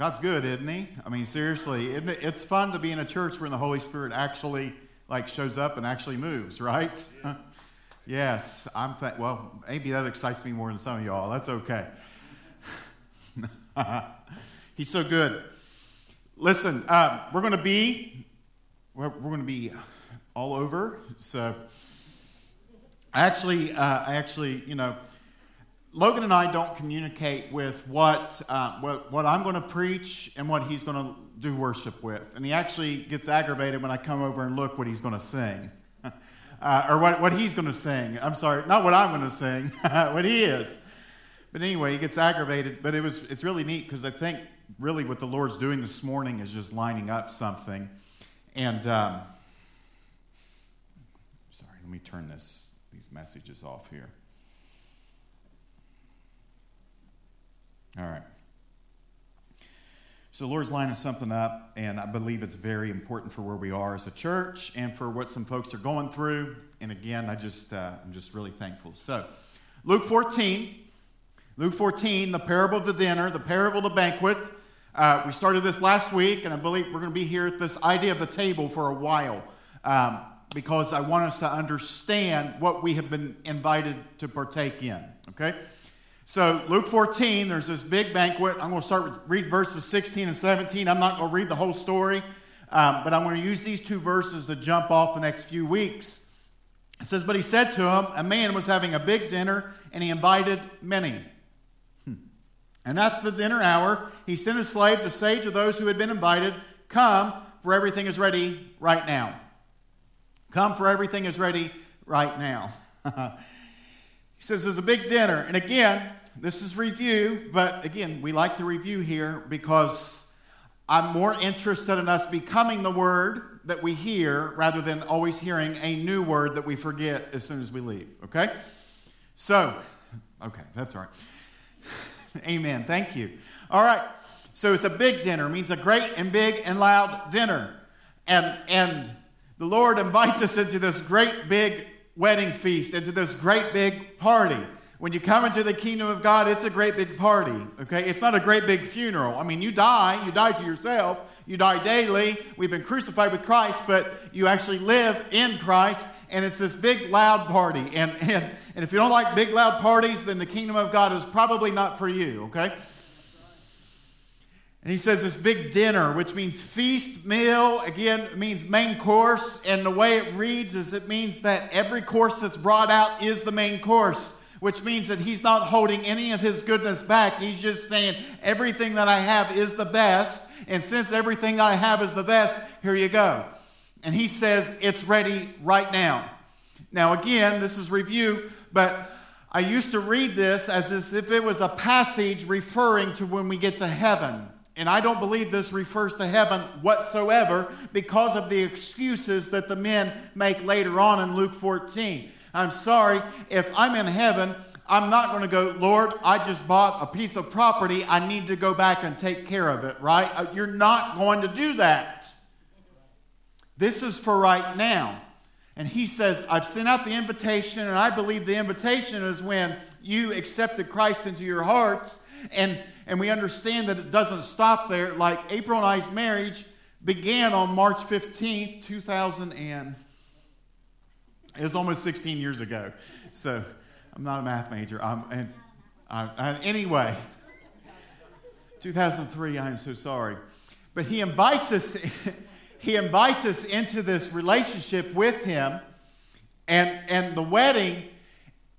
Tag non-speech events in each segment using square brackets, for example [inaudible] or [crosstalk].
God's good, isn't He? I mean, seriously, it? It's fun to be in a church where the Holy Spirit actually like shows up and actually moves, right? [laughs] yes, I'm. Th- well, maybe that excites me more than some of y'all. That's okay. [laughs] He's so good. Listen, uh, we're going to be we're, we're going to be all over. So, actually, uh, actually, you know Logan and I don't communicate with what, uh, what, what I'm going to preach and what he's going to do worship with. And he actually gets aggravated when I come over and look what he's going to sing. [laughs] uh, or what, what he's going to sing. I'm sorry, not what I'm going to sing, [laughs] what he is. But anyway, he gets aggravated. But it was, it's really neat because I think really what the Lord's doing this morning is just lining up something. And um, sorry, let me turn this, these messages off here. All right. So the Lord's lining something up, and I believe it's very important for where we are as a church and for what some folks are going through. And again, I just uh, I'm just really thankful. So, Luke 14, Luke 14, the parable of the dinner, the parable of the banquet. Uh, we started this last week, and I believe we're going to be here at this idea of the table for a while um, because I want us to understand what we have been invited to partake in. Okay. So, Luke 14, there's this big banquet. I'm going to start with read verses 16 and 17. I'm not going to read the whole story, um, but I'm going to use these two verses to jump off the next few weeks. It says, But he said to him, A man was having a big dinner, and he invited many. Hmm. And at the dinner hour, he sent a slave to say to those who had been invited, Come, for everything is ready right now. Come, for everything is ready right now. [laughs] he says, There's a big dinner. And again, this is review, but again, we like to review here because I'm more interested in us becoming the word that we hear rather than always hearing a new word that we forget as soon as we leave. Okay? So, okay, that's all right. [laughs] Amen. Thank you. All right. So it's a big dinner, it means a great and big and loud dinner. And and the Lord invites us into this great big wedding feast, into this great big party. When you come into the kingdom of God, it's a great big party, okay? It's not a great big funeral. I mean, you die, you die to yourself, you die daily. We've been crucified with Christ, but you actually live in Christ, and it's this big, loud party. And, and, and if you don't like big, loud parties, then the kingdom of God is probably not for you, okay? And he says this big dinner, which means feast, meal, again, it means main course. And the way it reads is it means that every course that's brought out is the main course which means that he's not holding any of his goodness back. He's just saying, everything that I have is the best. And since everything I have is the best, here you go. And he says, it's ready right now. Now, again, this is review, but I used to read this as if it was a passage referring to when we get to heaven. And I don't believe this refers to heaven whatsoever because of the excuses that the men make later on in Luke 14. I'm sorry, if I'm in heaven, I'm not going to go, Lord, I just bought a piece of property. I need to go back and take care of it, right? Uh, you're not going to do that. This is for right now. And he says, I've sent out the invitation, and I believe the invitation is when you accepted Christ into your hearts. And, and we understand that it doesn't stop there. Like April and I's marriage began on March 15th, 2000 and it was almost 16 years ago. So I'm not a math major. I'm, and I, anyway, 2003, I am so sorry. But he invites us, [laughs] he invites us into this relationship with him. And, and the wedding,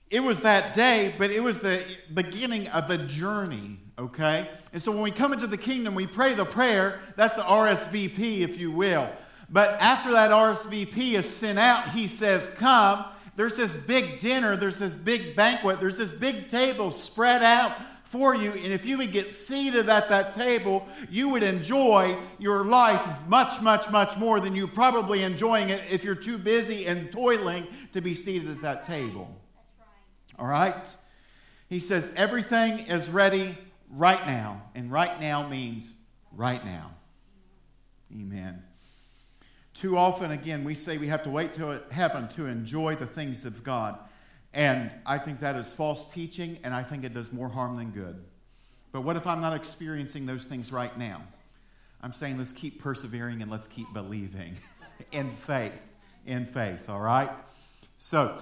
it was that day, but it was the beginning of a journey, okay? And so when we come into the kingdom, we pray the prayer. That's the RSVP, if you will. But after that RSVP is sent out, he says, Come. There's this big dinner, there's this big banquet, there's this big table spread out for you. And if you would get seated at that table, you would enjoy your life much, much, much more than you probably enjoying it if you're too busy and toiling to be seated at that table. All right? He says, Everything is ready right now. And right now means right now. Amen. Too often, again, we say we have to wait till heaven to enjoy the things of God. And I think that is false teaching, and I think it does more harm than good. But what if I'm not experiencing those things right now? I'm saying let's keep persevering and let's keep believing [laughs] in faith. In faith, all right? So,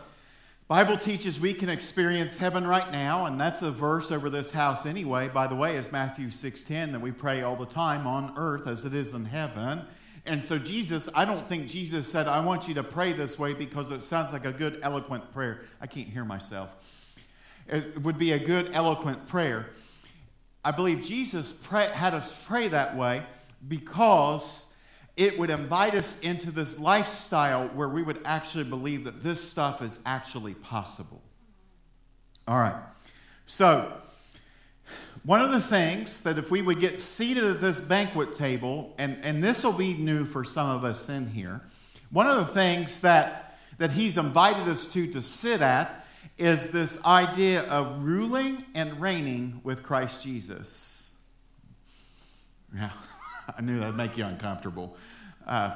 Bible teaches we can experience heaven right now, and that's a verse over this house anyway. By the way, is Matthew 6:10 that we pray all the time on earth as it is in heaven. And so Jesus, I don't think Jesus said, I want you to pray this way because it sounds like a good eloquent prayer. I can't hear myself. It would be a good eloquent prayer. I believe Jesus pray, had us pray that way because it would invite us into this lifestyle where we would actually believe that this stuff is actually possible. All right. So, one of the things that if we would get seated at this banquet table, and, and this will be new for some of us in here, one of the things that, that he's invited us to to sit at is this idea of ruling and reigning with Christ Jesus. Yeah, [laughs] I knew that would make you uncomfortable. Uh,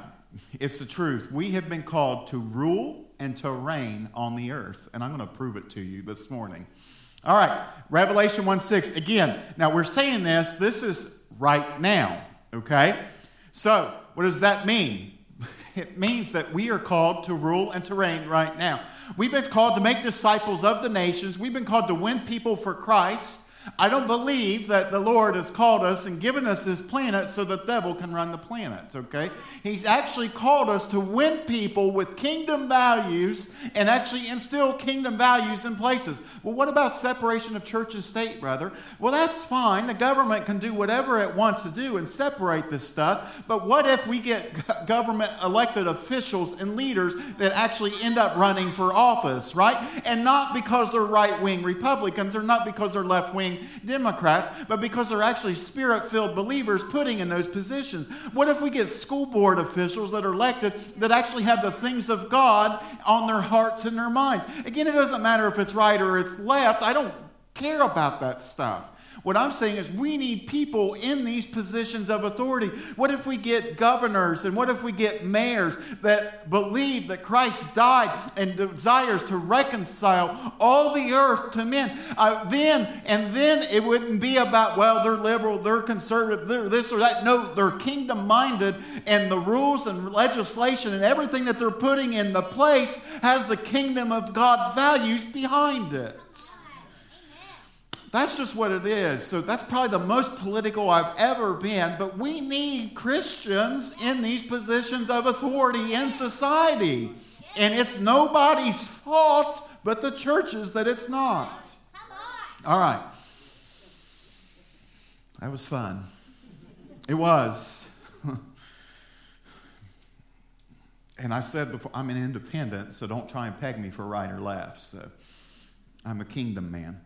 it's the truth. We have been called to rule and to reign on the earth, and I'm going to prove it to you this morning. All right, Revelation 1 6. Again, now we're saying this, this is right now, okay? So, what does that mean? [laughs] It means that we are called to rule and to reign right now. We've been called to make disciples of the nations. We've been called to win people for Christ. I don't believe that the Lord has called us and given us this planet so the devil can run the planet, okay? He's actually called us to win people with kingdom values and actually instill kingdom values in places. Well, what about separation of church and state, brother? Well, that's fine. The government can do whatever it wants to do and separate this stuff. But what if we get government elected officials and leaders that actually end up running for office, right? And not because they're right wing Republicans or not because they're left wing Democrats, but because they're actually spirit filled believers putting in those positions. What if we get school board officials that are elected that actually have the things of God on their hearts and their minds? Again, it doesn't matter if it's right or it's left. I don't care about that stuff. What I'm saying is, we need people in these positions of authority. What if we get governors and what if we get mayors that believe that Christ died and desires to reconcile all the earth to men? Uh, then, and then it wouldn't be about, well, they're liberal, they're conservative, they're this or that. No, they're kingdom minded, and the rules and legislation and everything that they're putting in the place has the kingdom of God values behind it. That's just what it is. So that's probably the most political I've ever been. But we need Christians in these positions of authority in society. And it's nobody's fault but the churches that it's not. All right. That was fun. It was. [laughs] and I said before, I'm an independent, so don't try and peg me for right or left. So I'm a kingdom man.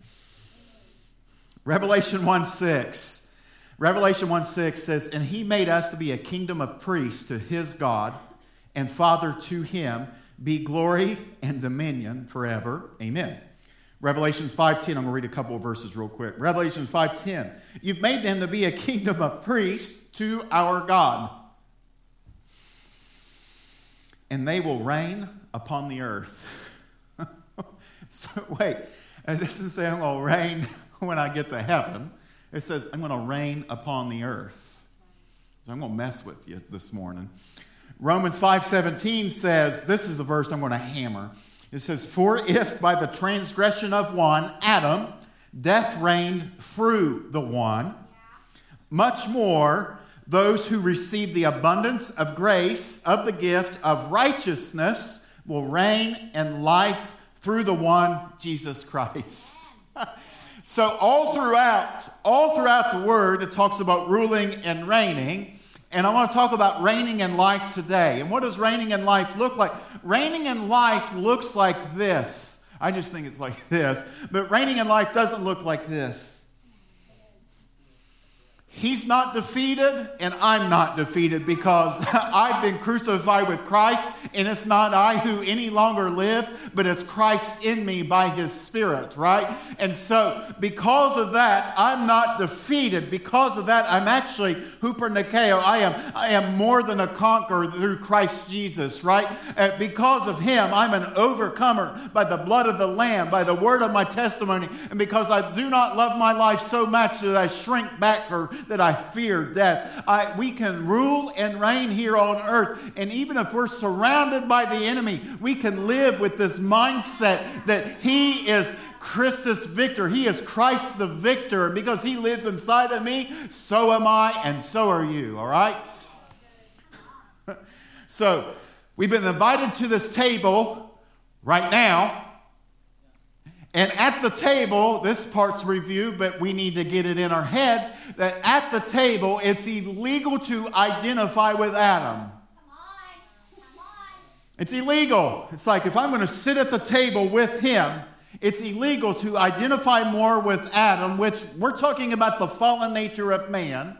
Revelation 1 6. Revelation 1 6 says, And he made us to be a kingdom of priests to his God, and Father to him be glory and dominion forever. Amen. Revelations 5:10, I'm going to read a couple of verses real quick. Revelations 5:10. You've made them to be a kingdom of priests to our God. And they will reign upon the earth. [laughs] so wait, it doesn't say I'm going to reign [laughs] when I get to heaven. It says, I'm going to reign upon the earth. So I'm going to mess with you this morning. Romans 5:17 says, this is the verse I'm going to hammer. It says, "For if by the transgression of one, Adam, death reigned through the one, much more those who receive the abundance of grace of the gift of righteousness will reign in life through the one Jesus Christ." [laughs] So all throughout, all throughout the word, it talks about ruling and reigning. And I want to talk about reigning in life today. And what does reigning in life look like? Reigning in life looks like this. I just think it's like this. But reigning in life doesn't look like this. He's not defeated, and I'm not defeated because [laughs] I've been crucified with Christ, And it's not I who any longer lives, but it's Christ in me by his Spirit, right? And so, because of that, I'm not defeated. Because of that, I'm actually hupernikao. I am, I am more than a conqueror through Christ Jesus, right? Uh, because of him, I'm an overcomer by the blood of the Lamb, by the word of my testimony, and because I do not love my life so much that I shrink back or that I fear death. I, we can rule and reign here on earth, and even if we're surrounded by the enemy, we can live with this mindset that he is Christus victor. He is Christ the victor. And because he lives inside of me, so am I, and so are you, all right? [laughs] so, we've been invited to this table right now. And at the table, this part's review, but we need to get it in our heads that at the table, it's illegal to identify with Adam. It's illegal. It's like if I'm going to sit at the table with him, it's illegal to identify more with Adam, which we're talking about the fallen nature of man,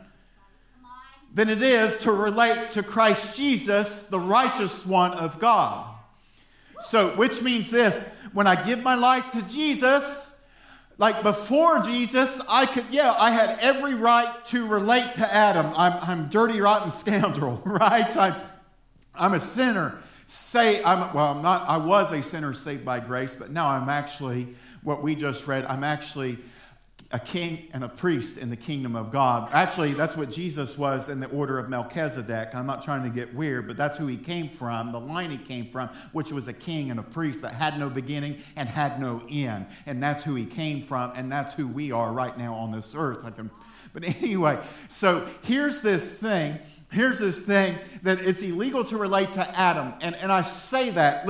than it is to relate to Christ Jesus, the righteous one of God. So, which means this when I give my life to Jesus, like before Jesus, I could, yeah, I had every right to relate to Adam. I'm, I'm dirty, rotten [laughs] scoundrel, right? I'm, I'm a sinner say I'm well, I'm not. I was a sinner saved by grace, but now I'm actually what we just read. I'm actually a king and a priest in the kingdom of God. Actually, that's what Jesus was in the order of Melchizedek. I'm not trying to get weird, but that's who he came from, the line he came from, which was a king and a priest that had no beginning and had no end. And that's who he came from, and that's who we are right now on this earth. I can, but [laughs] anyway, so here's this thing here's this thing that it's illegal to relate to Adam. And, and I say that.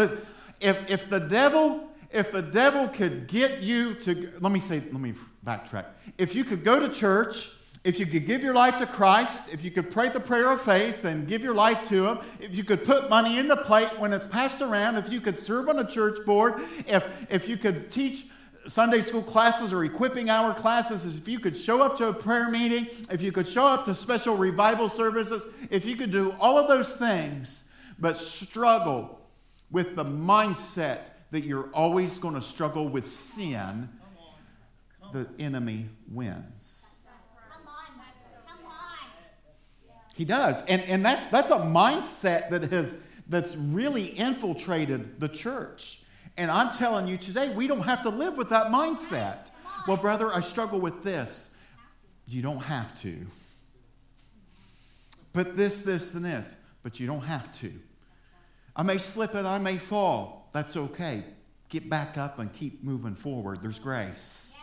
If, if the devil if the devil could get you to let me say let me backtrack. If you could go to church if you could give your life to christ if you could pray the prayer of faith and give your life to him if you could put money in the plate when it's passed around if you could serve on a church board if if you could teach Sunday school classes or equipping hour classes if you could show up to a prayer meeting, if you could show up to special revival services, if you could do all of those things, but struggle with the mindset that you're always going to struggle with sin, the enemy wins. He does. And, and that's, that's a mindset that has, that's really infiltrated the church. And I'm telling you today, we don't have to live with that mindset. Well, brother, I struggle with this. You don't have to. But this, this, and this. But you don't have to. I may slip and I may fall. That's okay. Get back up and keep moving forward. There's grace.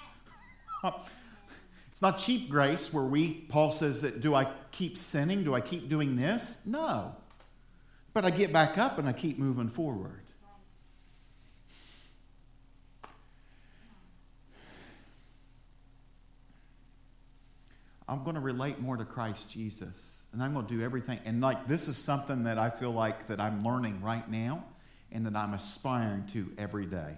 It's not cheap grace where we, Paul says that, do I keep sinning? Do I keep doing this? No. But I get back up and I keep moving forward. I'm going to relate more to Christ Jesus. And I'm going to do everything. And like this is something that I feel like that I'm learning right now and that I'm aspiring to every day.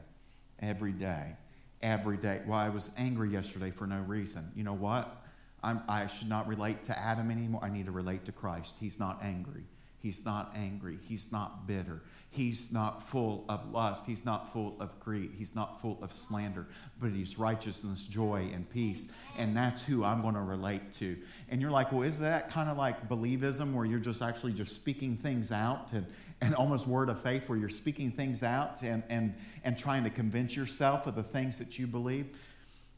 Every day. Every day. Well, I was angry yesterday for no reason. You know what? I'm, I should not relate to Adam anymore. I need to relate to Christ. He's not angry. He's not angry. He's not bitter. He's not full of lust. He's not full of greed. He's not full of slander, but he's righteousness, joy, and peace. And that's who I'm going to relate to. And you're like, well, is that kind of like believism where you're just actually just speaking things out and, and almost word of faith where you're speaking things out and, and, and trying to convince yourself of the things that you believe?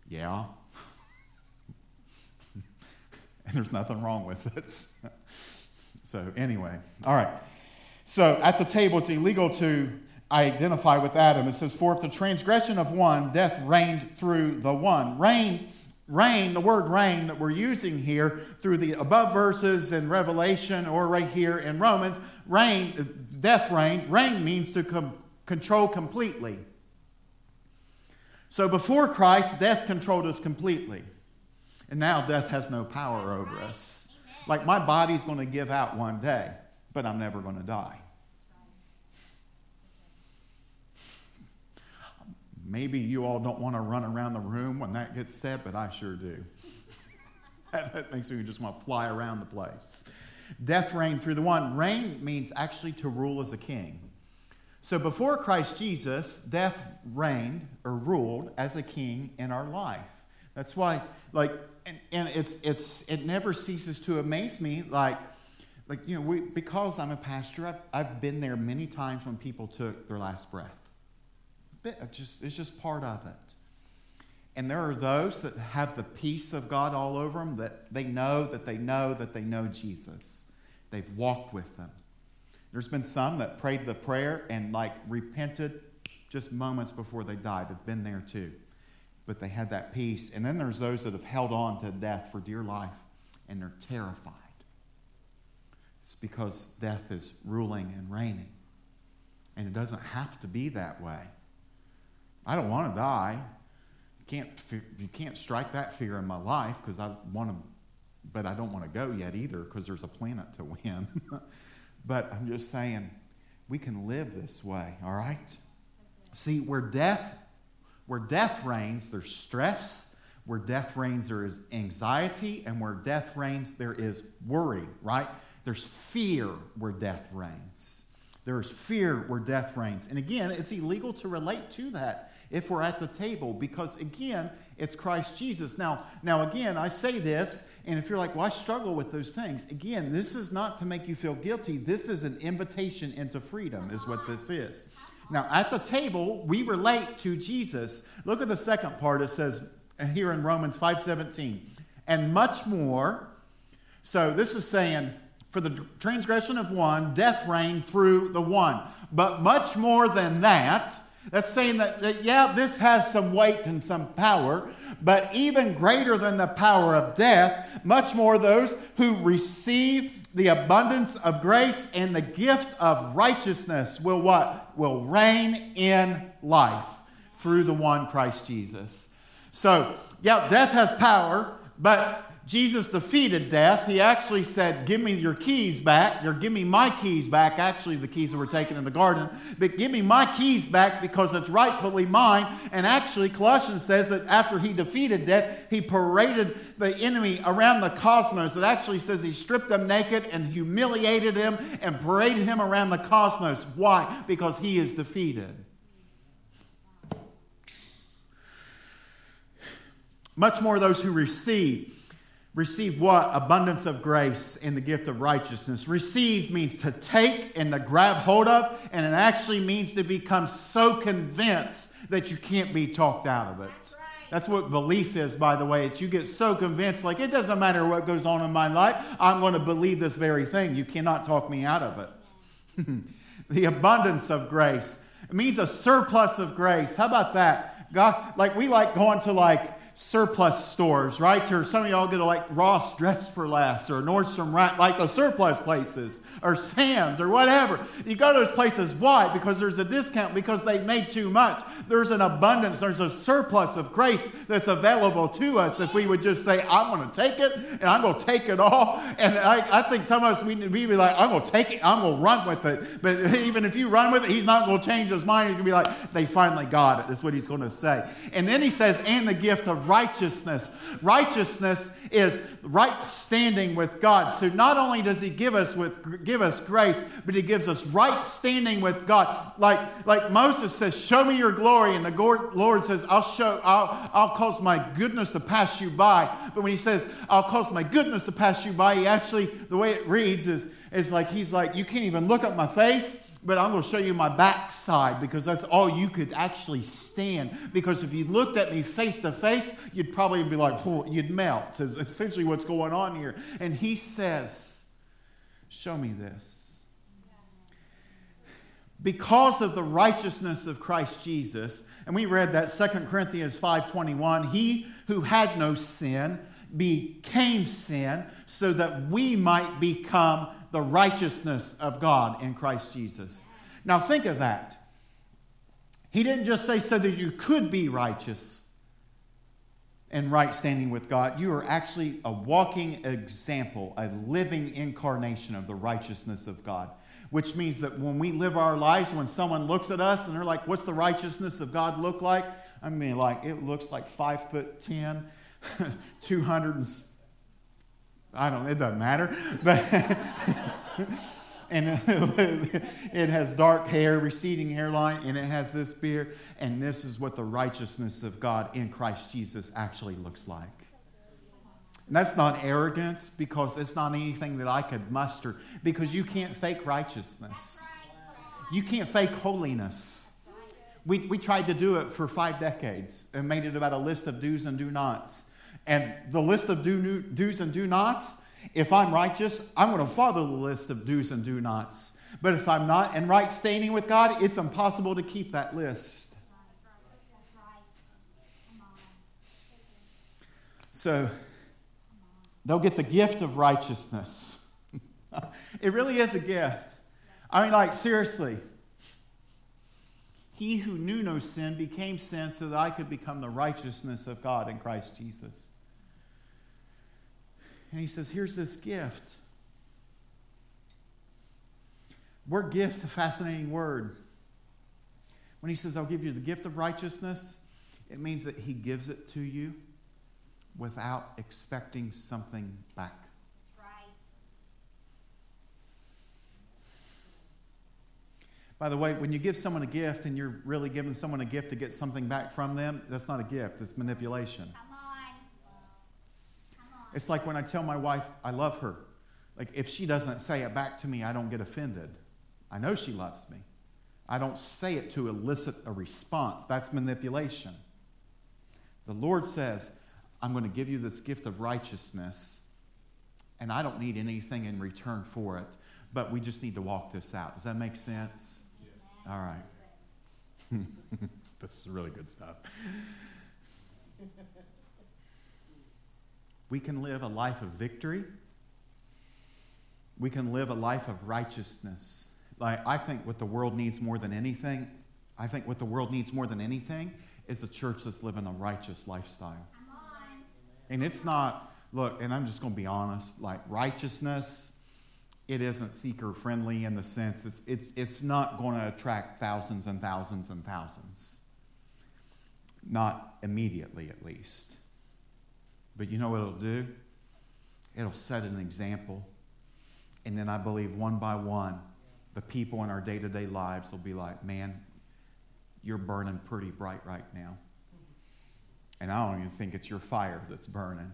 Yeah. [laughs] and there's nothing wrong with it. [laughs] so, anyway, all right. So at the table, it's illegal to identify with Adam. It says, For if the transgression of one, death reigned through the one. Reigned, reign, the word reign that we're using here through the above verses in Revelation or right here in Romans, reign, death reigned. Reign means to com- control completely. So before Christ, death controlled us completely. And now death has no power over us. Like my body's going to give out one day but I'm never going to die. Maybe you all don't want to run around the room when that gets said, but I sure do. [laughs] that makes me just want to fly around the place. Death reigned through the one. Reign means actually to rule as a king. So before Christ Jesus, death reigned or ruled as a king in our life. That's why, like, and, and it's it's it never ceases to amaze me, like, like you know, we, because I'm a pastor, I've, I've been there many times when people took their last breath. Just it's just part of it. And there are those that have the peace of God all over them that they know that they know that they know Jesus. They've walked with them. There's been some that prayed the prayer and like repented just moments before they died. Have been there too. But they had that peace. And then there's those that have held on to death for dear life and they're terrified. It's because death is ruling and reigning. And it doesn't have to be that way. I don't want to die. You can't, you can't strike that fear in my life because I want to, but I don't want to go yet either because there's a planet to win. [laughs] But I'm just saying, we can live this way, all right? See, where death, where death reigns, there's stress. Where death reigns, there is anxiety. And where death reigns, there is worry, right? There's fear where death reigns. There is fear where death reigns. And again, it's illegal to relate to that if we're at the table because, again, it's Christ Jesus. Now, now again, I say this, and if you're like, well, I struggle with those things, again, this is not to make you feel guilty. This is an invitation into freedom, is what this is. Now, at the table, we relate to Jesus. Look at the second part. It says here in Romans 5:17, and much more. So this is saying, for the transgression of one, death reigned through the one. But much more than that, that's saying that, that, yeah, this has some weight and some power, but even greater than the power of death, much more those who receive the abundance of grace and the gift of righteousness will what? Will reign in life through the one Christ Jesus. So, yeah, death has power, but Jesus defeated death. He actually said, Give me your keys back, or give me my keys back. Actually, the keys that were taken in the garden, but give me my keys back because it's rightfully mine. And actually, Colossians says that after he defeated death, he paraded the enemy around the cosmos. It actually says he stripped them naked and humiliated him and paraded him around the cosmos. Why? Because he is defeated. Much more those who receive Receive what? Abundance of grace and the gift of righteousness. Receive means to take and to grab hold of, and it actually means to become so convinced that you can't be talked out of it. That's, right. That's what belief is, by the way. It's you get so convinced, like it doesn't matter what goes on in my life, I'm going to believe this very thing. You cannot talk me out of it. [laughs] the abundance of grace. It means a surplus of grace. How about that? God, like we like going to like surplus stores, right? Or some of y'all go to like Ross Dress for Less or Nordstrom Rack, like the surplus places, or Sam's or whatever. You go to those places. Why? Because there's a discount, because they made too much. There's an abundance, there's a surplus of grace that's available to us if we would just say, I'm going to take it and I'm going to take it all. And I, I think some of us, we to be like, I'm going to take it, I'm going to run with it. But [laughs] even if you run with it, he's not going to change his mind. He's going to be like, they finally got it. That's what he's going to say. And then he says, and the gift of righteousness. Righteousness is right standing with God. So not only does He give us with give us grace, but He gives us right standing with God. Like like Moses says, "Show me your glory," and the Lord says, "I'll show. I'll I'll cause my goodness to pass you by." But when He says, "I'll cause my goodness to pass you by," He actually the way it reads is is like He's like, "You can't even look at my face." But I'm going to show you my backside because that's all you could actually stand. Because if you looked at me face to face, you'd probably be like, oh, you'd melt, is essentially what's going on here. And he says, Show me this. Because of the righteousness of Christ Jesus, and we read that 2 Corinthians 5:21, he who had no sin became sin so that we might become the righteousness of God in Christ Jesus. Now, think of that. He didn't just say so that you could be righteous and right standing with God. You are actually a walking example, a living incarnation of the righteousness of God. Which means that when we live our lives, when someone looks at us and they're like, What's the righteousness of God look like? I mean, like, it looks like five foot ten, [laughs] 200 I don't, it doesn't matter. [laughs] But, [laughs] and [laughs] it has dark hair, receding hairline, and it has this beard. And this is what the righteousness of God in Christ Jesus actually looks like. And that's not arrogance because it's not anything that I could muster because you can't fake righteousness. You can't fake holiness. We, we tried to do it for five decades and made it about a list of do's and do nots. And the list of do, do's and do nots, if I'm righteous, I'm going to follow the list of do's and do nots. But if I'm not in right standing with God, it's impossible to keep that list. So they'll get the gift of righteousness. [laughs] it really is a gift. I mean, like, seriously. He who knew no sin became sin so that I could become the righteousness of God in Christ Jesus. And he says, Here's this gift. Word gift's a fascinating word. When he says, I'll give you the gift of righteousness, it means that he gives it to you without expecting something back. By the way, when you give someone a gift and you're really giving someone a gift to get something back from them, that's not a gift, it's manipulation. Come on. Come on. It's like when I tell my wife I love her. Like if she doesn't say it back to me, I don't get offended. I know she loves me. I don't say it to elicit a response. That's manipulation. The Lord says, I'm going to give you this gift of righteousness, and I don't need anything in return for it, but we just need to walk this out. Does that make sense? Yeah. All right. [laughs] this is really good stuff. [laughs] we can live a life of victory. We can live a life of righteousness. Like I think what the world needs more than anything, I think what the world needs more than anything is a church that's living a righteous lifestyle. And it's not, look, and I'm just going to be honest, like righteousness, it isn't seeker friendly in the sense it's, it's, it's not going to attract thousands and thousands and thousands. Not immediately, at least. But you know what it'll do? It'll set an example. And then I believe one by one, the people in our day to day lives will be like, man, you're burning pretty bright right now. And I don't even think it's your fire that's burning.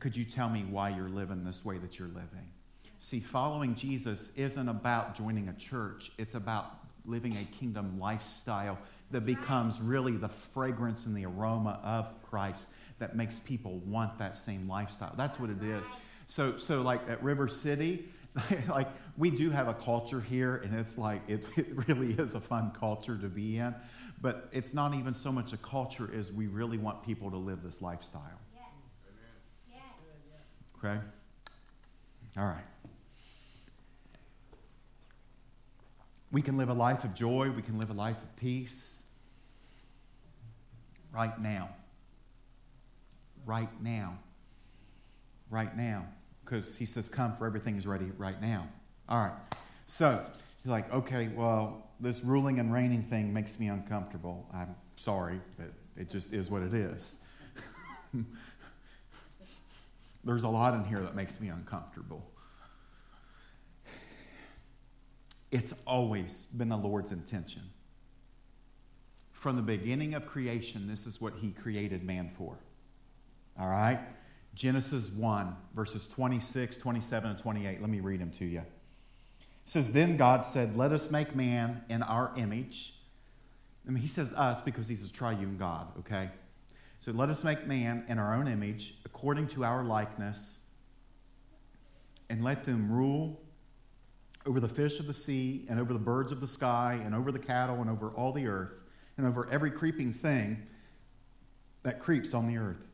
Could you tell me why you're living this way that you're living? See, following Jesus isn't about joining a church, it's about living a kingdom lifestyle that becomes really the fragrance and the aroma of Christ that makes people want that same lifestyle. That's what it is. So, so like at River City, [laughs] like we do have a culture here, and it's like it, [laughs] it really is a fun culture to be in. But it's not even so much a culture as we really want people to live this lifestyle. Yes. Okay? All right. We can live a life of joy, we can live a life of peace right now. Right now. Right now. Because he says, Come, for everything is ready right now. All right. So, he's like, okay, well, this ruling and reigning thing makes me uncomfortable. I'm sorry, but it just is what it is. [laughs] There's a lot in here that makes me uncomfortable. It's always been the Lord's intention. From the beginning of creation, this is what He created man for. All right? Genesis 1, verses 26, 27, and 28. Let me read them to you. It says, Then God said, Let us make man in our image. I mean, he says us because he's a triune God, okay? So let us make man in our own image, according to our likeness, and let them rule over the fish of the sea, and over the birds of the sky, and over the cattle, and over all the earth, and over every creeping thing that creeps on the earth.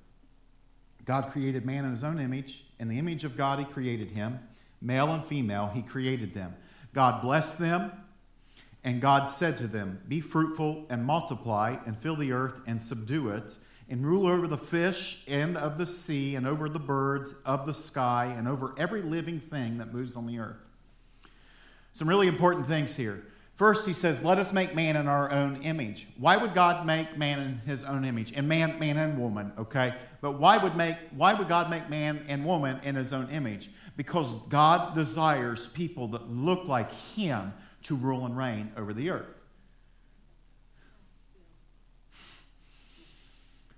God created man in his own image. In the image of God, he created him. Male and female, he created them. God blessed them, and God said to them, Be fruitful and multiply, and fill the earth and subdue it, and rule over the fish and of the sea, and over the birds of the sky, and over every living thing that moves on the earth. Some really important things here. First, he says, Let us make man in our own image. Why would God make man in his own image? And man, man and woman, okay? But why would make why would God make man and woman in his own image? Because God desires people that look like Him to rule and reign over the earth.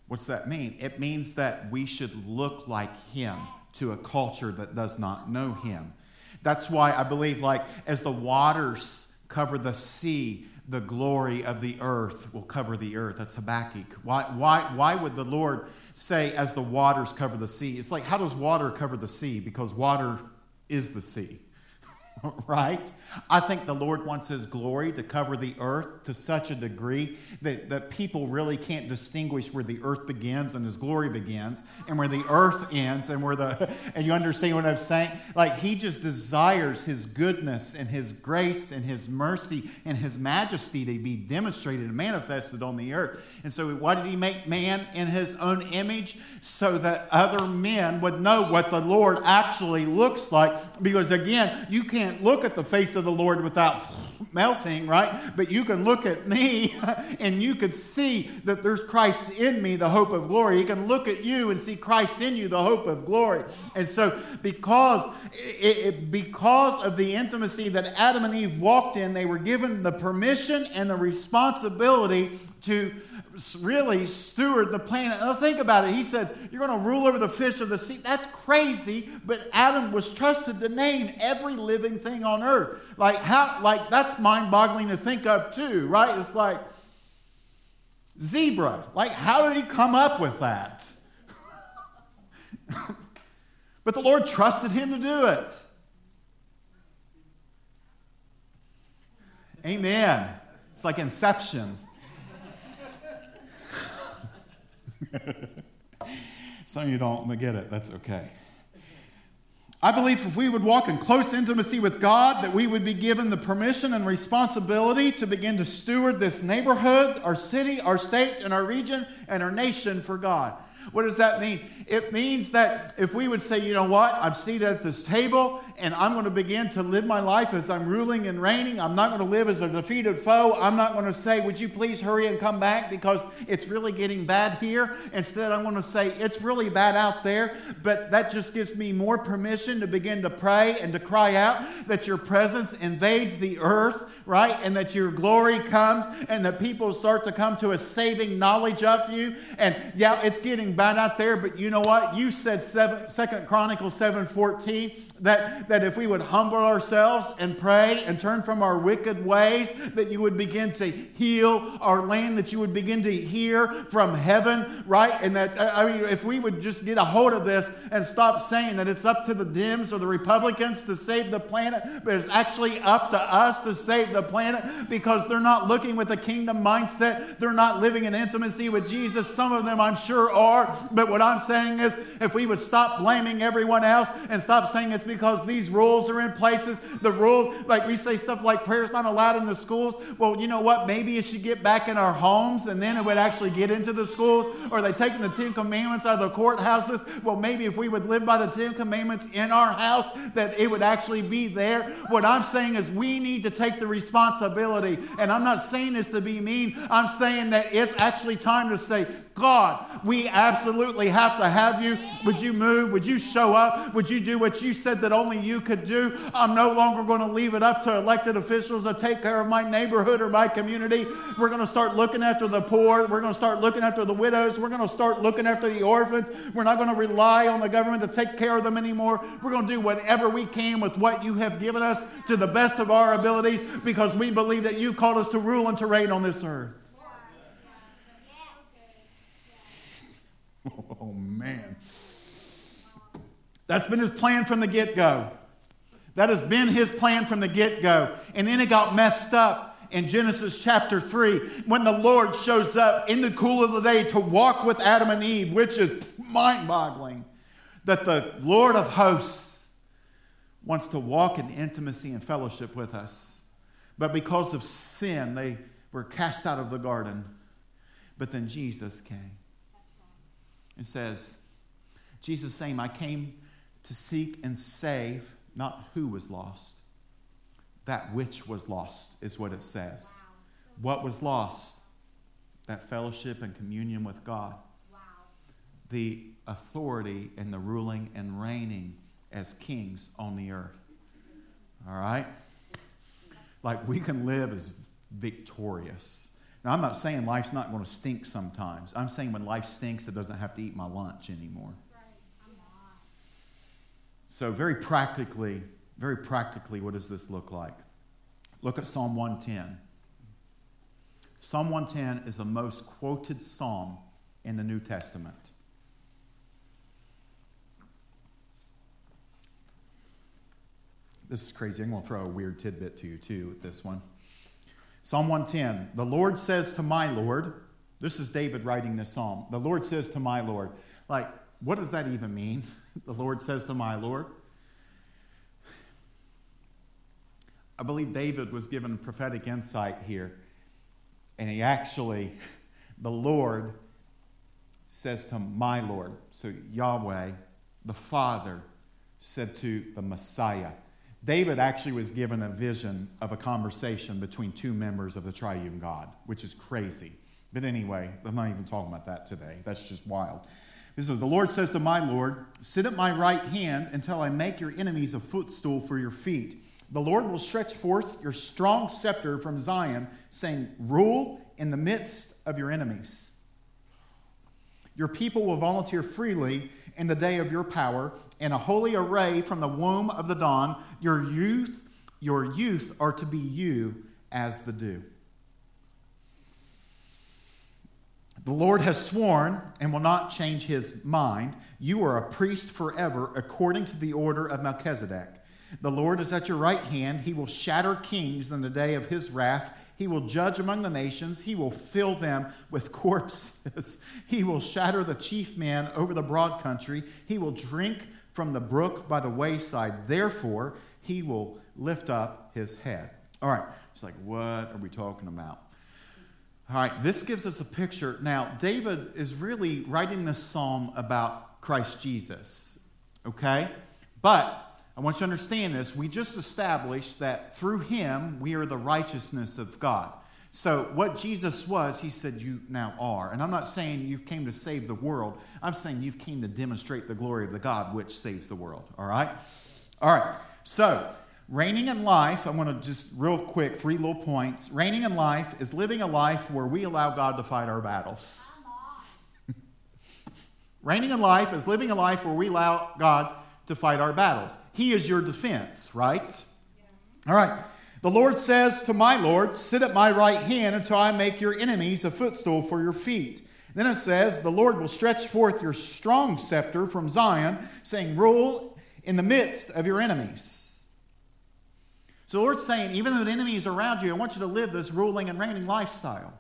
What's that mean? It means that we should look like Him to a culture that does not know Him. That's why I believe, like, as the waters cover the sea, the glory of the earth will cover the earth. That's Habakkuk. Why, why, why would the Lord say, as the waters cover the sea? It's like, how does water cover the sea? Because water is the sea. [laughs] right? I think the Lord wants His glory to cover the earth to such a degree that, that people really can't distinguish where the earth begins and His glory begins and where the earth ends and where the, [laughs] and you understand what I'm saying? Like He just desires His goodness and His grace and His mercy and His majesty to be demonstrated and manifested on the earth. And so, why did He make man in His own image? So that other men would know what the Lord actually looks like. Because again, you can't look at the face of the Lord without melting, right? But you can look at me [laughs] and you can see that there's Christ in me, the hope of glory. You can look at you and see Christ in you, the hope of glory. And so, because it, because of the intimacy that Adam and Eve walked in, they were given the permission and the responsibility to really steward the planet. Now think about it. He said, You're going to rule over the fish of the sea. That's crazy, but Adam was trusted to name every living thing on earth. Like how like that's mind-boggling to think of too, right? It's like zebra. Like how did he come up with that? [laughs] but the Lord trusted him to do it. Amen. It's like inception. [laughs] Some of you don't get it. That's okay. I believe if we would walk in close intimacy with God, that we would be given the permission and responsibility to begin to steward this neighborhood, our city, our state, and our region, and our nation for God. What does that mean? It means that if we would say, you know what, I'm seated at this table and I'm going to begin to live my life as I'm ruling and reigning. I'm not going to live as a defeated foe. I'm not going to say, would you please hurry and come back because it's really getting bad here. Instead, I'm going to say, it's really bad out there. But that just gives me more permission to begin to pray and to cry out that your presence invades the earth, right? And that your glory comes and that people start to come to a saving knowledge of you. And yeah, it's getting bad out there, but you know what? You said Second Chronicles 7:14 that, that if we would humble ourselves and pray and turn from our wicked ways, that you would begin to heal our land, that you would begin to hear from heaven, right? And that, I mean, if we would just get a hold of this and stop saying that it's up to the Dems or the Republicans to save the planet, but it's actually up to us to save the planet because they're not looking with a kingdom mindset. They're not living in intimacy with Jesus. Some of them, I'm sure, are. But what I'm saying is, if we would stop blaming everyone else and stop saying it's because these rules are in places. The rules, like we say stuff like prayer's not allowed in the schools. Well, you know what? Maybe it should get back in our homes and then it would actually get into the schools. Or they taking the Ten Commandments out of the courthouses. Well, maybe if we would live by the Ten Commandments in our house, that it would actually be there. What I'm saying is we need to take the responsibility. And I'm not saying this to be mean. I'm saying that it's actually time to say, God, we absolutely have to have you. Would you move? Would you show up? Would you do what you said that only you could do? I'm no longer going to leave it up to elected officials to take care of my neighborhood or my community. We're going to start looking after the poor. We're going to start looking after the widows. We're going to start looking after the orphans. We're not going to rely on the government to take care of them anymore. We're going to do whatever we can with what you have given us to the best of our abilities because we believe that you called us to rule and to reign on this earth. Oh, man. That's been his plan from the get go. That has been his plan from the get go. And then it got messed up in Genesis chapter 3 when the Lord shows up in the cool of the day to walk with Adam and Eve, which is mind boggling. That the Lord of hosts wants to walk in intimacy and fellowship with us. But because of sin, they were cast out of the garden. But then Jesus came. It says, Jesus saying, I came to seek and save not who was lost, that which was lost, is what it says. Wow. What was lost? That fellowship and communion with God. Wow. The authority and the ruling and reigning as kings on the earth. All right? Like we can live as victorious. Now, I'm not saying life's not going to stink sometimes. I'm saying when life stinks, it doesn't have to eat my lunch anymore. So, very practically, very practically, what does this look like? Look at Psalm 110. Psalm 110 is the most quoted psalm in the New Testament. This is crazy. I'm going to throw a weird tidbit to you, too, with this one. Psalm 110 The Lord says to my Lord, this is David writing this psalm. The Lord says to my Lord. Like, what does that even mean? [laughs] the Lord says to my Lord. I believe David was given prophetic insight here. And he actually, [laughs] the Lord says to my Lord. So Yahweh, the Father, said to the Messiah. David actually was given a vision of a conversation between two members of the triune God, which is crazy. But anyway, I'm not even talking about that today. That's just wild. This is the Lord says to my Lord, Sit at my right hand until I make your enemies a footstool for your feet. The Lord will stretch forth your strong scepter from Zion, saying, Rule in the midst of your enemies. Your people will volunteer freely in the day of your power, in a holy array from the womb of the dawn. Your youth, your youth are to be you as the dew. The Lord has sworn and will not change his mind. You are a priest forever, according to the order of Melchizedek. The Lord is at your right hand. He will shatter kings in the day of his wrath. He will judge among the nations. He will fill them with corpses. [laughs] he will shatter the chief man over the broad country. He will drink from the brook by the wayside. Therefore, he will lift up his head. All right. It's like, what are we talking about? All right, this gives us a picture. Now, David is really writing this psalm about Christ Jesus, okay? But I want you to understand this. We just established that through him we are the righteousness of God. So, what Jesus was, he said, You now are. And I'm not saying you've came to save the world. I'm saying you've came to demonstrate the glory of the God which saves the world. All right? All right. So, Reigning in life, I want to just real quick, three little points. Reigning in life is living a life where we allow God to fight our battles. [laughs] Reigning in life is living a life where we allow God to fight our battles. He is your defense, right? All right. The Lord says to my Lord, Sit at my right hand until I make your enemies a footstool for your feet. Then it says, The Lord will stretch forth your strong scepter from Zion, saying, Rule in the midst of your enemies. So the Lord's saying, even though the enemy is around you, I want you to live this ruling and reigning lifestyle.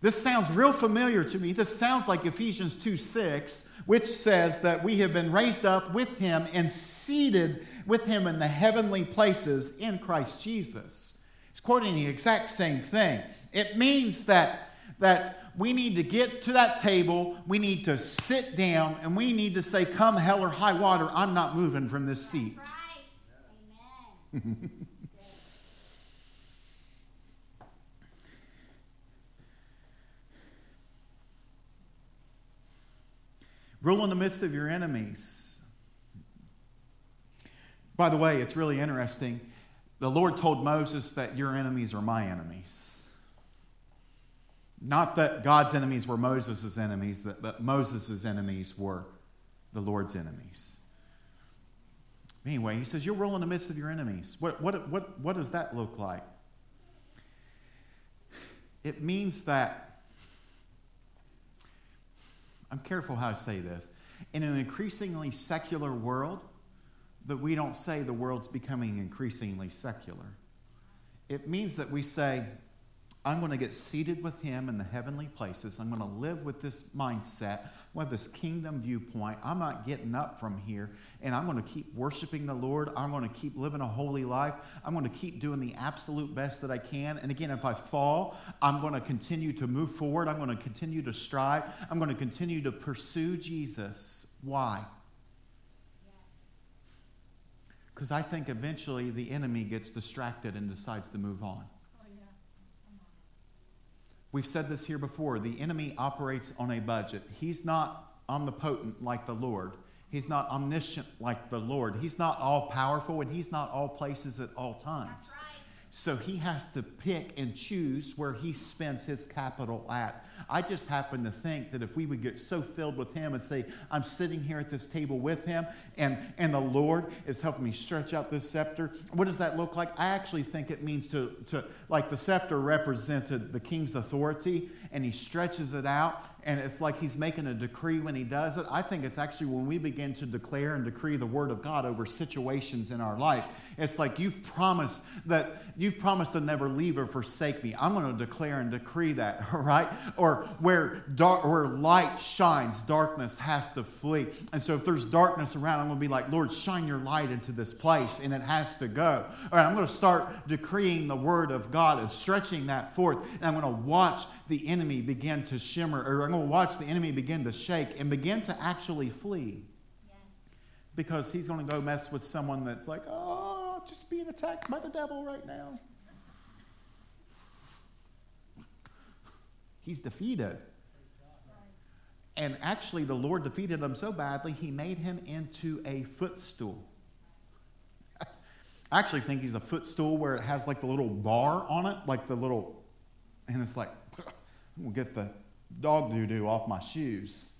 This sounds real familiar to me. This sounds like Ephesians 2 6, which says that we have been raised up with him and seated with him in the heavenly places in Christ Jesus. It's quoting the exact same thing. It means that, that we need to get to that table, we need to sit down, and we need to say, Come hell or high water, I'm not moving from this seat. Right. [laughs] Rule in the midst of your enemies. By the way, it's really interesting. The Lord told Moses that your enemies are my enemies. Not that God's enemies were Moses' enemies, but Moses' enemies were the Lord's enemies. Anyway, he says, You'll rule in the midst of your enemies. What, what, what, what does that look like? It means that I'm careful how I say this. In an increasingly secular world, that we don't say the world's becoming increasingly secular. It means that we say, I'm going to get seated with him in the heavenly places. I'm going to live with this mindset, with this kingdom viewpoint. I'm not getting up from here, and I'm going to keep worshiping the Lord. I'm going to keep living a holy life. I'm going to keep doing the absolute best that I can. And again, if I fall, I'm going to continue to move forward. I'm going to continue to strive. I'm going to continue to pursue Jesus. Why? Because I think eventually the enemy gets distracted and decides to move on. We've said this here before. The enemy operates on a budget. He's not omnipotent like the Lord. He's not omniscient like the Lord. He's not all powerful and he's not all places at all times. So he has to pick and choose where he spends his capital at. I just happen to think that if we would get so filled with him and say, I'm sitting here at this table with him and, and the Lord is helping me stretch out this scepter, what does that look like? I actually think it means to, to like the scepter represented the king's authority and he stretches it out and it's like he's making a decree when he does it. I think it's actually when we begin to declare and decree the word of God over situations in our life. It's like you've promised that you've promised to never leave or forsake me. I'm going to declare and decree that, all [laughs] right? Or where dark, where light shines, darkness has to flee. And so if there's darkness around, I'm going to be like, Lord, shine your light into this place, and it has to go. All right, I'm going to start decreeing the word of God and stretching that forth, and I'm going to watch the enemy begin to shimmer, or I'm going to watch the enemy begin to shake and begin to actually flee. Yes. Because he's going to go mess with someone that's like, oh, just being attacked by the devil right now. He's defeated. And actually, the Lord defeated him so badly, he made him into a footstool. [laughs] I actually think he's a footstool where it has like the little bar on it, like the little, and it's like, I'm going to get the dog doo doo off my shoes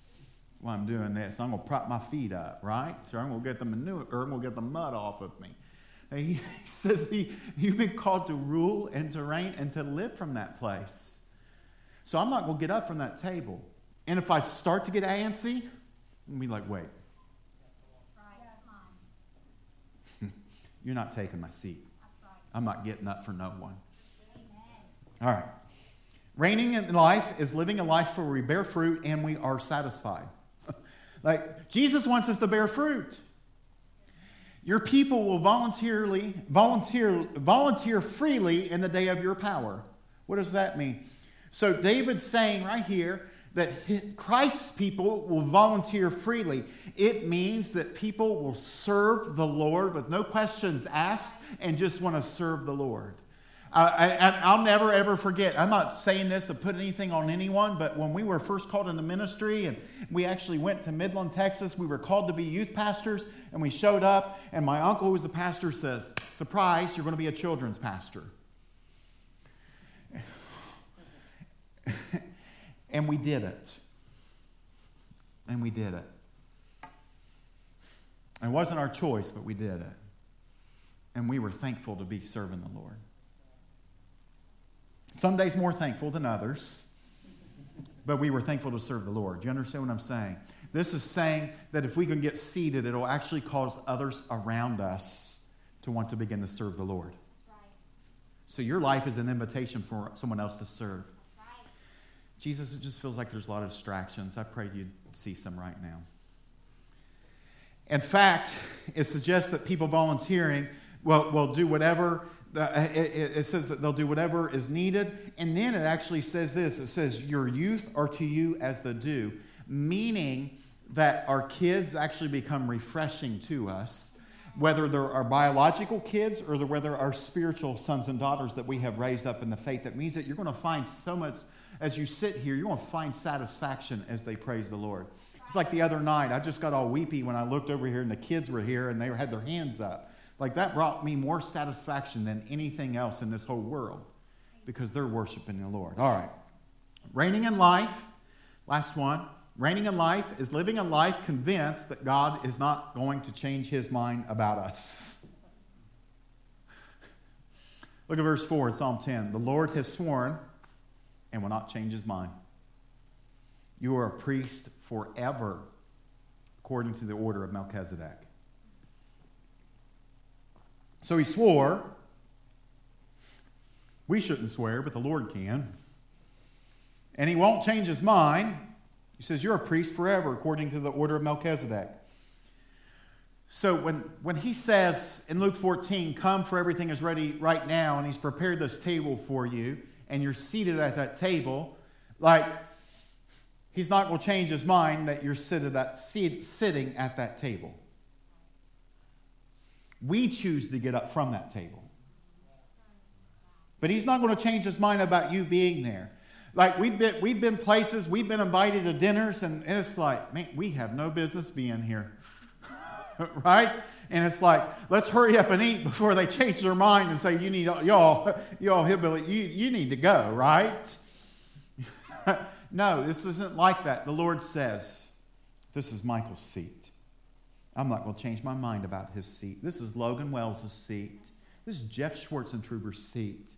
while I'm doing this. I'm going to prop my feet up, right? So I'm going to get the manure, or I'm going to get the mud off of me. And he [laughs] says, he, You've been called to rule and to reign and to live from that place. So I'm not going to get up from that table. And if I start to get antsy, I'm be like, Wait. [laughs] You're not taking my seat. I'm not getting up for no one. All right. Reigning in life is living a life where we bear fruit and we are satisfied. [laughs] like Jesus wants us to bear fruit. Your people will voluntarily volunteer volunteer freely in the day of your power. What does that mean? So David's saying right here that Christ's people will volunteer freely. It means that people will serve the Lord with no questions asked and just want to serve the Lord. I, will never ever forget. I'm not saying this to put anything on anyone, but when we were first called into ministry and we actually went to Midland, Texas, we were called to be youth pastors, and we showed up, and my uncle, who was a pastor, says, Surprise, you're going to be a children's pastor. [laughs] and we did it. And we did it. It wasn't our choice, but we did it. And we were thankful to be serving the Lord. Some days more thankful than others, but we were thankful to serve the Lord. Do you understand what I'm saying? This is saying that if we can get seated, it'll actually cause others around us to want to begin to serve the Lord. Right. So your life is an invitation for someone else to serve. Right. Jesus, it just feels like there's a lot of distractions. I pray you'd see some right now. In fact, it suggests that people volunteering will, will do whatever Uh, it, it, says that they'll do whatever is needed. And then it actually says this it says, Your youth are to you as the dew, meaning that our kids actually become refreshing to us, whether they're our biological kids or whether our spiritual sons and daughters that we have raised up in the faith. That means that you're going to find so much, as you sit here, you're going to find satisfaction as they praise the Lord. It's like the other night, I just got all weepy when I looked over here and the kids were here and they had their hands up. Like that brought me more satisfaction than anything else in this whole world because they're worshiping the Lord. All right. Reigning in life, last one. Reigning in life is living a life convinced that God is not going to change his mind about us. [laughs] Look at verse 4 in Psalm 10. The Lord has sworn and will not change his mind. You are a priest forever, according to the order of Melchizedek. So he swore. We shouldn't swear, but the Lord can. And he won't change his mind. He says, You're a priest forever, according to the order of Melchizedek. So when, when he says in Luke 14, Come, for everything is ready right now, and he's prepared this table for you, and you're seated at that table, like, he's not going to change his mind that you're seated at, sitting at that table. We choose to get up from that table. But he's not going to change his mind about you being there. Like we've been, we've been places, we've been invited to dinners, and, it's like, man, we have no business being here. [laughs] right? And it's like, let's hurry up and eat before they change their mind and say, you need, y'all, y'all hillbilly, you, you need to go, right? [laughs] no, this isn't like that. The Lord says, this is Michael's seat. I'm not going to change my mind about his seat. This is Logan Wells' seat. This is Jeff Schwartzentruber's seat.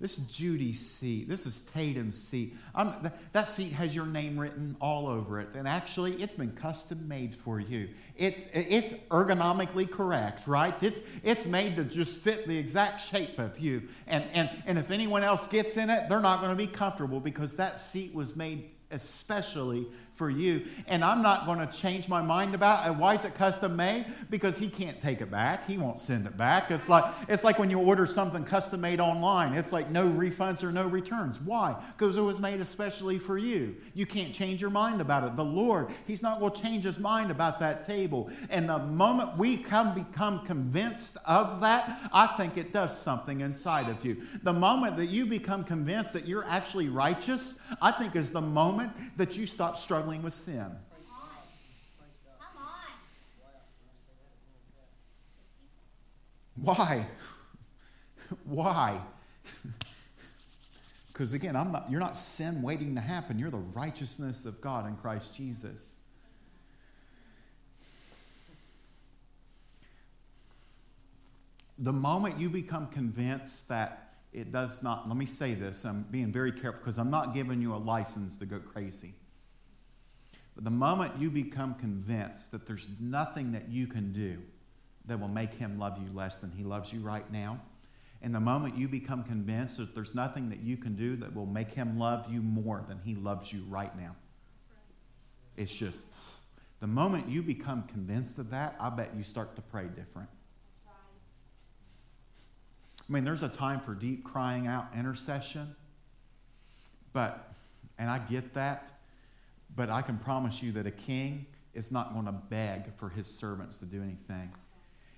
This is Judy's seat. This is Tatum's seat. th- that seat has your name written all over it. And actually, it's been custom made for you. It's, it's ergonomically correct, right? It's, it's made to just fit the exact shape of you. And, and, and if anyone else gets in it, they're not going to be comfortable because that seat was made especially for you. And I'm not going to change my mind about it. Why is it custom made? Because he can't take it back. He won't send it back. It's like, it's like when you order something custom made online. It's like no refunds or no returns. Why? Because it was made especially for you. You can't change your mind about it. The Lord, He's not going to change His mind about that table. And the moment we come become convinced of that, I think it does something inside of you. The moment that you become convinced that you're actually righteous, I think is the moment that you stop struggling struggling with sin. Why? [laughs] Why? [laughs] Because again, I'm not, you're not sin waiting to happen. You're the righteousness of God in Christ Jesus. The moment you become convinced that it does not, let me say this, I'm being very careful because I'm not giving you a license to go crazy. But the moment you become convinced that there's nothing that you can do that will make him love you less than he loves you right now, and the moment you become convinced that there's nothing that you can do that will make him love you more than he loves you right now, it's just the moment you become convinced of that, I bet you start to pray different. I mean, there's a time for deep crying out intercession, but, and I get that, but I can promise you that a king is not going to beg for his servants to do anything.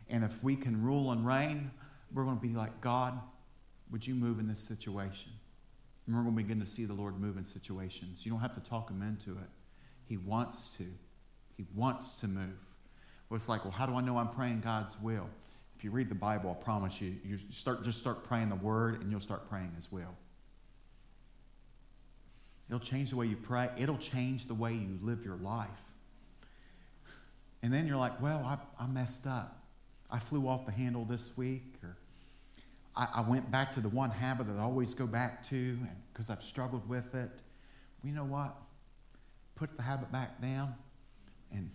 And if we can rule and reign, we're going to be like, God, would you move in this situation? And we're going to begin to see the Lord move in situations. You don't have to talk him into it. He wants to. He wants to move. Well, it's like, well, how do I know I'm praying God's will? If you read the Bible, I promise you, you start just start praying the word and you'll start praying his will. It'll change the way you pray. It'll change the way you live your life. And then you're like, well, I, I messed up. I flew off the handle this week, or I, I went back to the one habit that I always go back to because I've struggled with it. Well, you know what? Put the habit back down and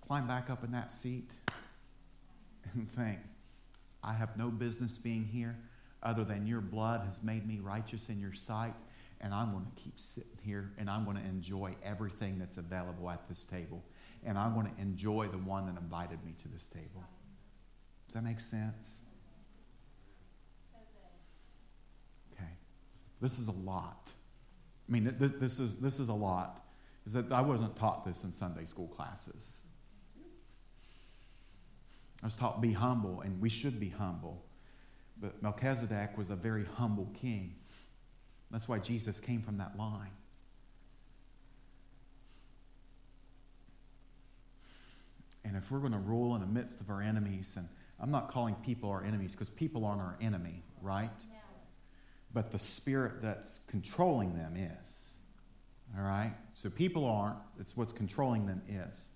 climb back up in that seat and think, I have no business being here other than your blood has made me righteous in your sight and I'm going to keep sitting here and I'm going to enjoy everything that's available at this table. And I'm going to enjoy the one that invited me to this table. Does that make sense? Okay. This is a lot. I mean, this is, this is a lot. Is that I wasn't taught this in Sunday school classes. I was taught be humble, and we should be humble. But Melchizedek was a very humble king. That's why Jesus came from that line. And if we're going to rule in the midst of our enemies, and I'm not calling people our enemies because people aren't our enemy, right? But the spirit that's controlling them is. All right? So people aren't, it's what's controlling them is.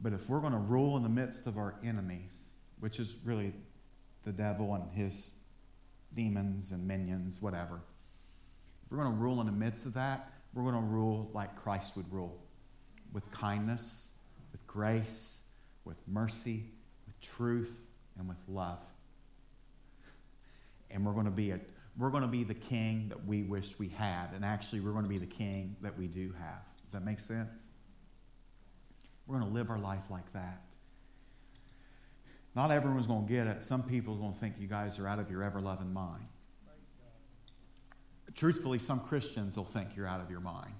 But if we're going to rule in the midst of our enemies, which is really the devil and his demons and minions, whatever. If we're going to rule in the midst of that, we're going to rule like Christ would rule with kindness, with grace, with mercy, with truth, and with love. And we're going to be a, we're going to be the king that we wish we had. And actually, we're going to be the king that we do have. Does that make sense? We're going to live our life like that. Not everyone's going to get it. Some people are going to think you guys are out of your ever loving mind. Truthfully, some Christians will think you're out of your mind.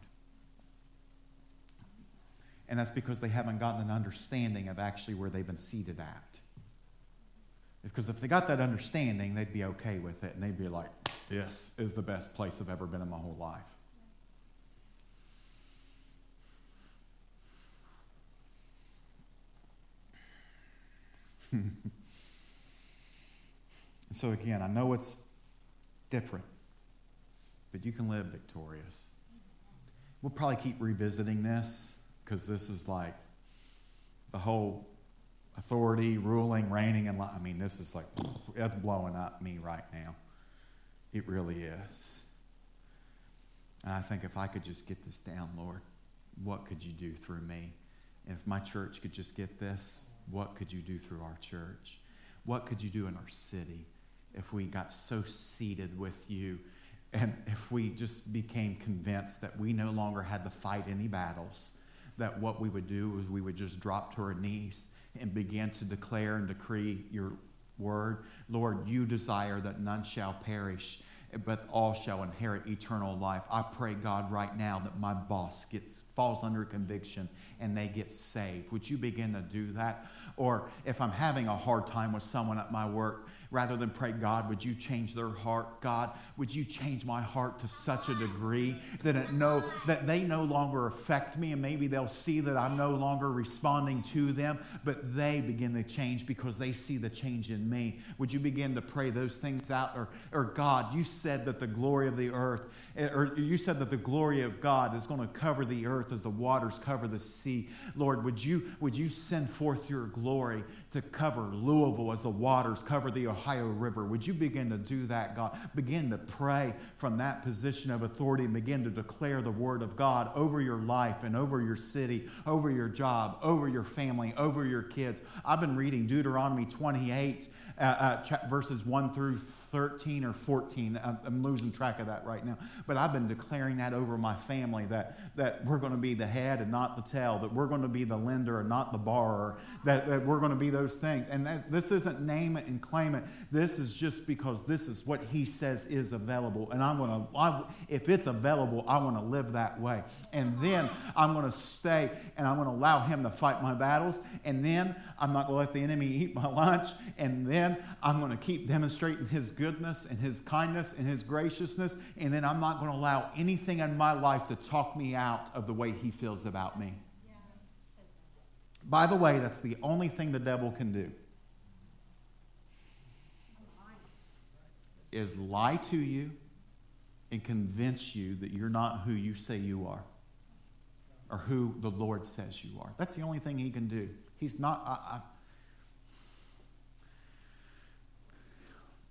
And that's because they haven't gotten an understanding of actually where they've been seated at. Because if they got that understanding, they'd be okay with it and they'd be like, this is the best place I've ever been in my whole life. [laughs] so, again, I know it's different, but you can live victorious. We'll probably keep revisiting this because this is like the whole authority, ruling, reigning, and I mean, this is like, that's blowing up me right now. It really is. And I think if I could just get this down, Lord, what could you do through me? If my church could just get this, what could you do through our church? What could you do in our city if we got so seated with you and if we just became convinced that we no longer had to fight any battles, that what we would do is we would just drop to our knees and begin to declare and decree your word. Lord, you desire that none shall perish, but all shall inherit eternal life. I pray, God, right now that my boss gets falls under conviction and they get saved. Would you begin to do that? Or if I'm having a hard time with someone at my work, rather than pray, God, would you change their heart? God, would you change my heart to such a degree that it no, that they no longer affect me and maybe they'll see that I'm no longer responding to them, but they begin to change because they see the change in me. Would you begin to pray those things out? Or, or God, you said that the glory of the earth, or you said that the glory of God is going to cover the earth as the waters cover the sea. Lord, would you, would you send forth your glory to cover Louisville as the waters cover the Ohio River. Would you begin to do that, God? Begin to pray from that position of authority and begin to declare the word of God over your life and over your city, over your job, over your family, over your kids. I've been reading Deuteronomy 28, uh, uh, verses 1 through 13 or 14. I'm losing track of that right now. But I've been declaring that over my family that, that we're going to be the head and not the tail, that we're going to be the lender and not the borrower, that, that we're going to be those things. And that, this isn't name it and claim it. This is just because this is what he says is available. And I'm going to, if it's available, I want to live that way. And then I'm going to stay and I'm going to allow him to fight my battles. And then I'm not going to let the enemy eat my lunch. And then I'm going to keep demonstrating his goodness and his kindness and his graciousness. And then I'm not going to allow anything in my life to talk me out of the way he feels about me. By the way, that's the only thing the devil can do. Is lie to you and convince you that you're not who you say you are or who the Lord says you are. That's the only thing he can do. He's not. I, I,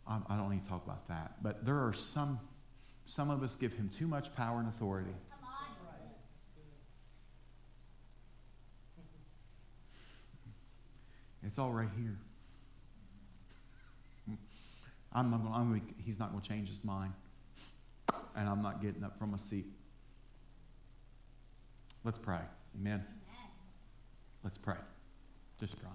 I don't need to talk about that. But there are some, some of us give him too much power and authority. It's all right here. I'm not gonna, I'm, he's not going to change his mind. And I'm not getting up from my seat. Let's pray. Amen. Amen. Let's pray. Just Ron.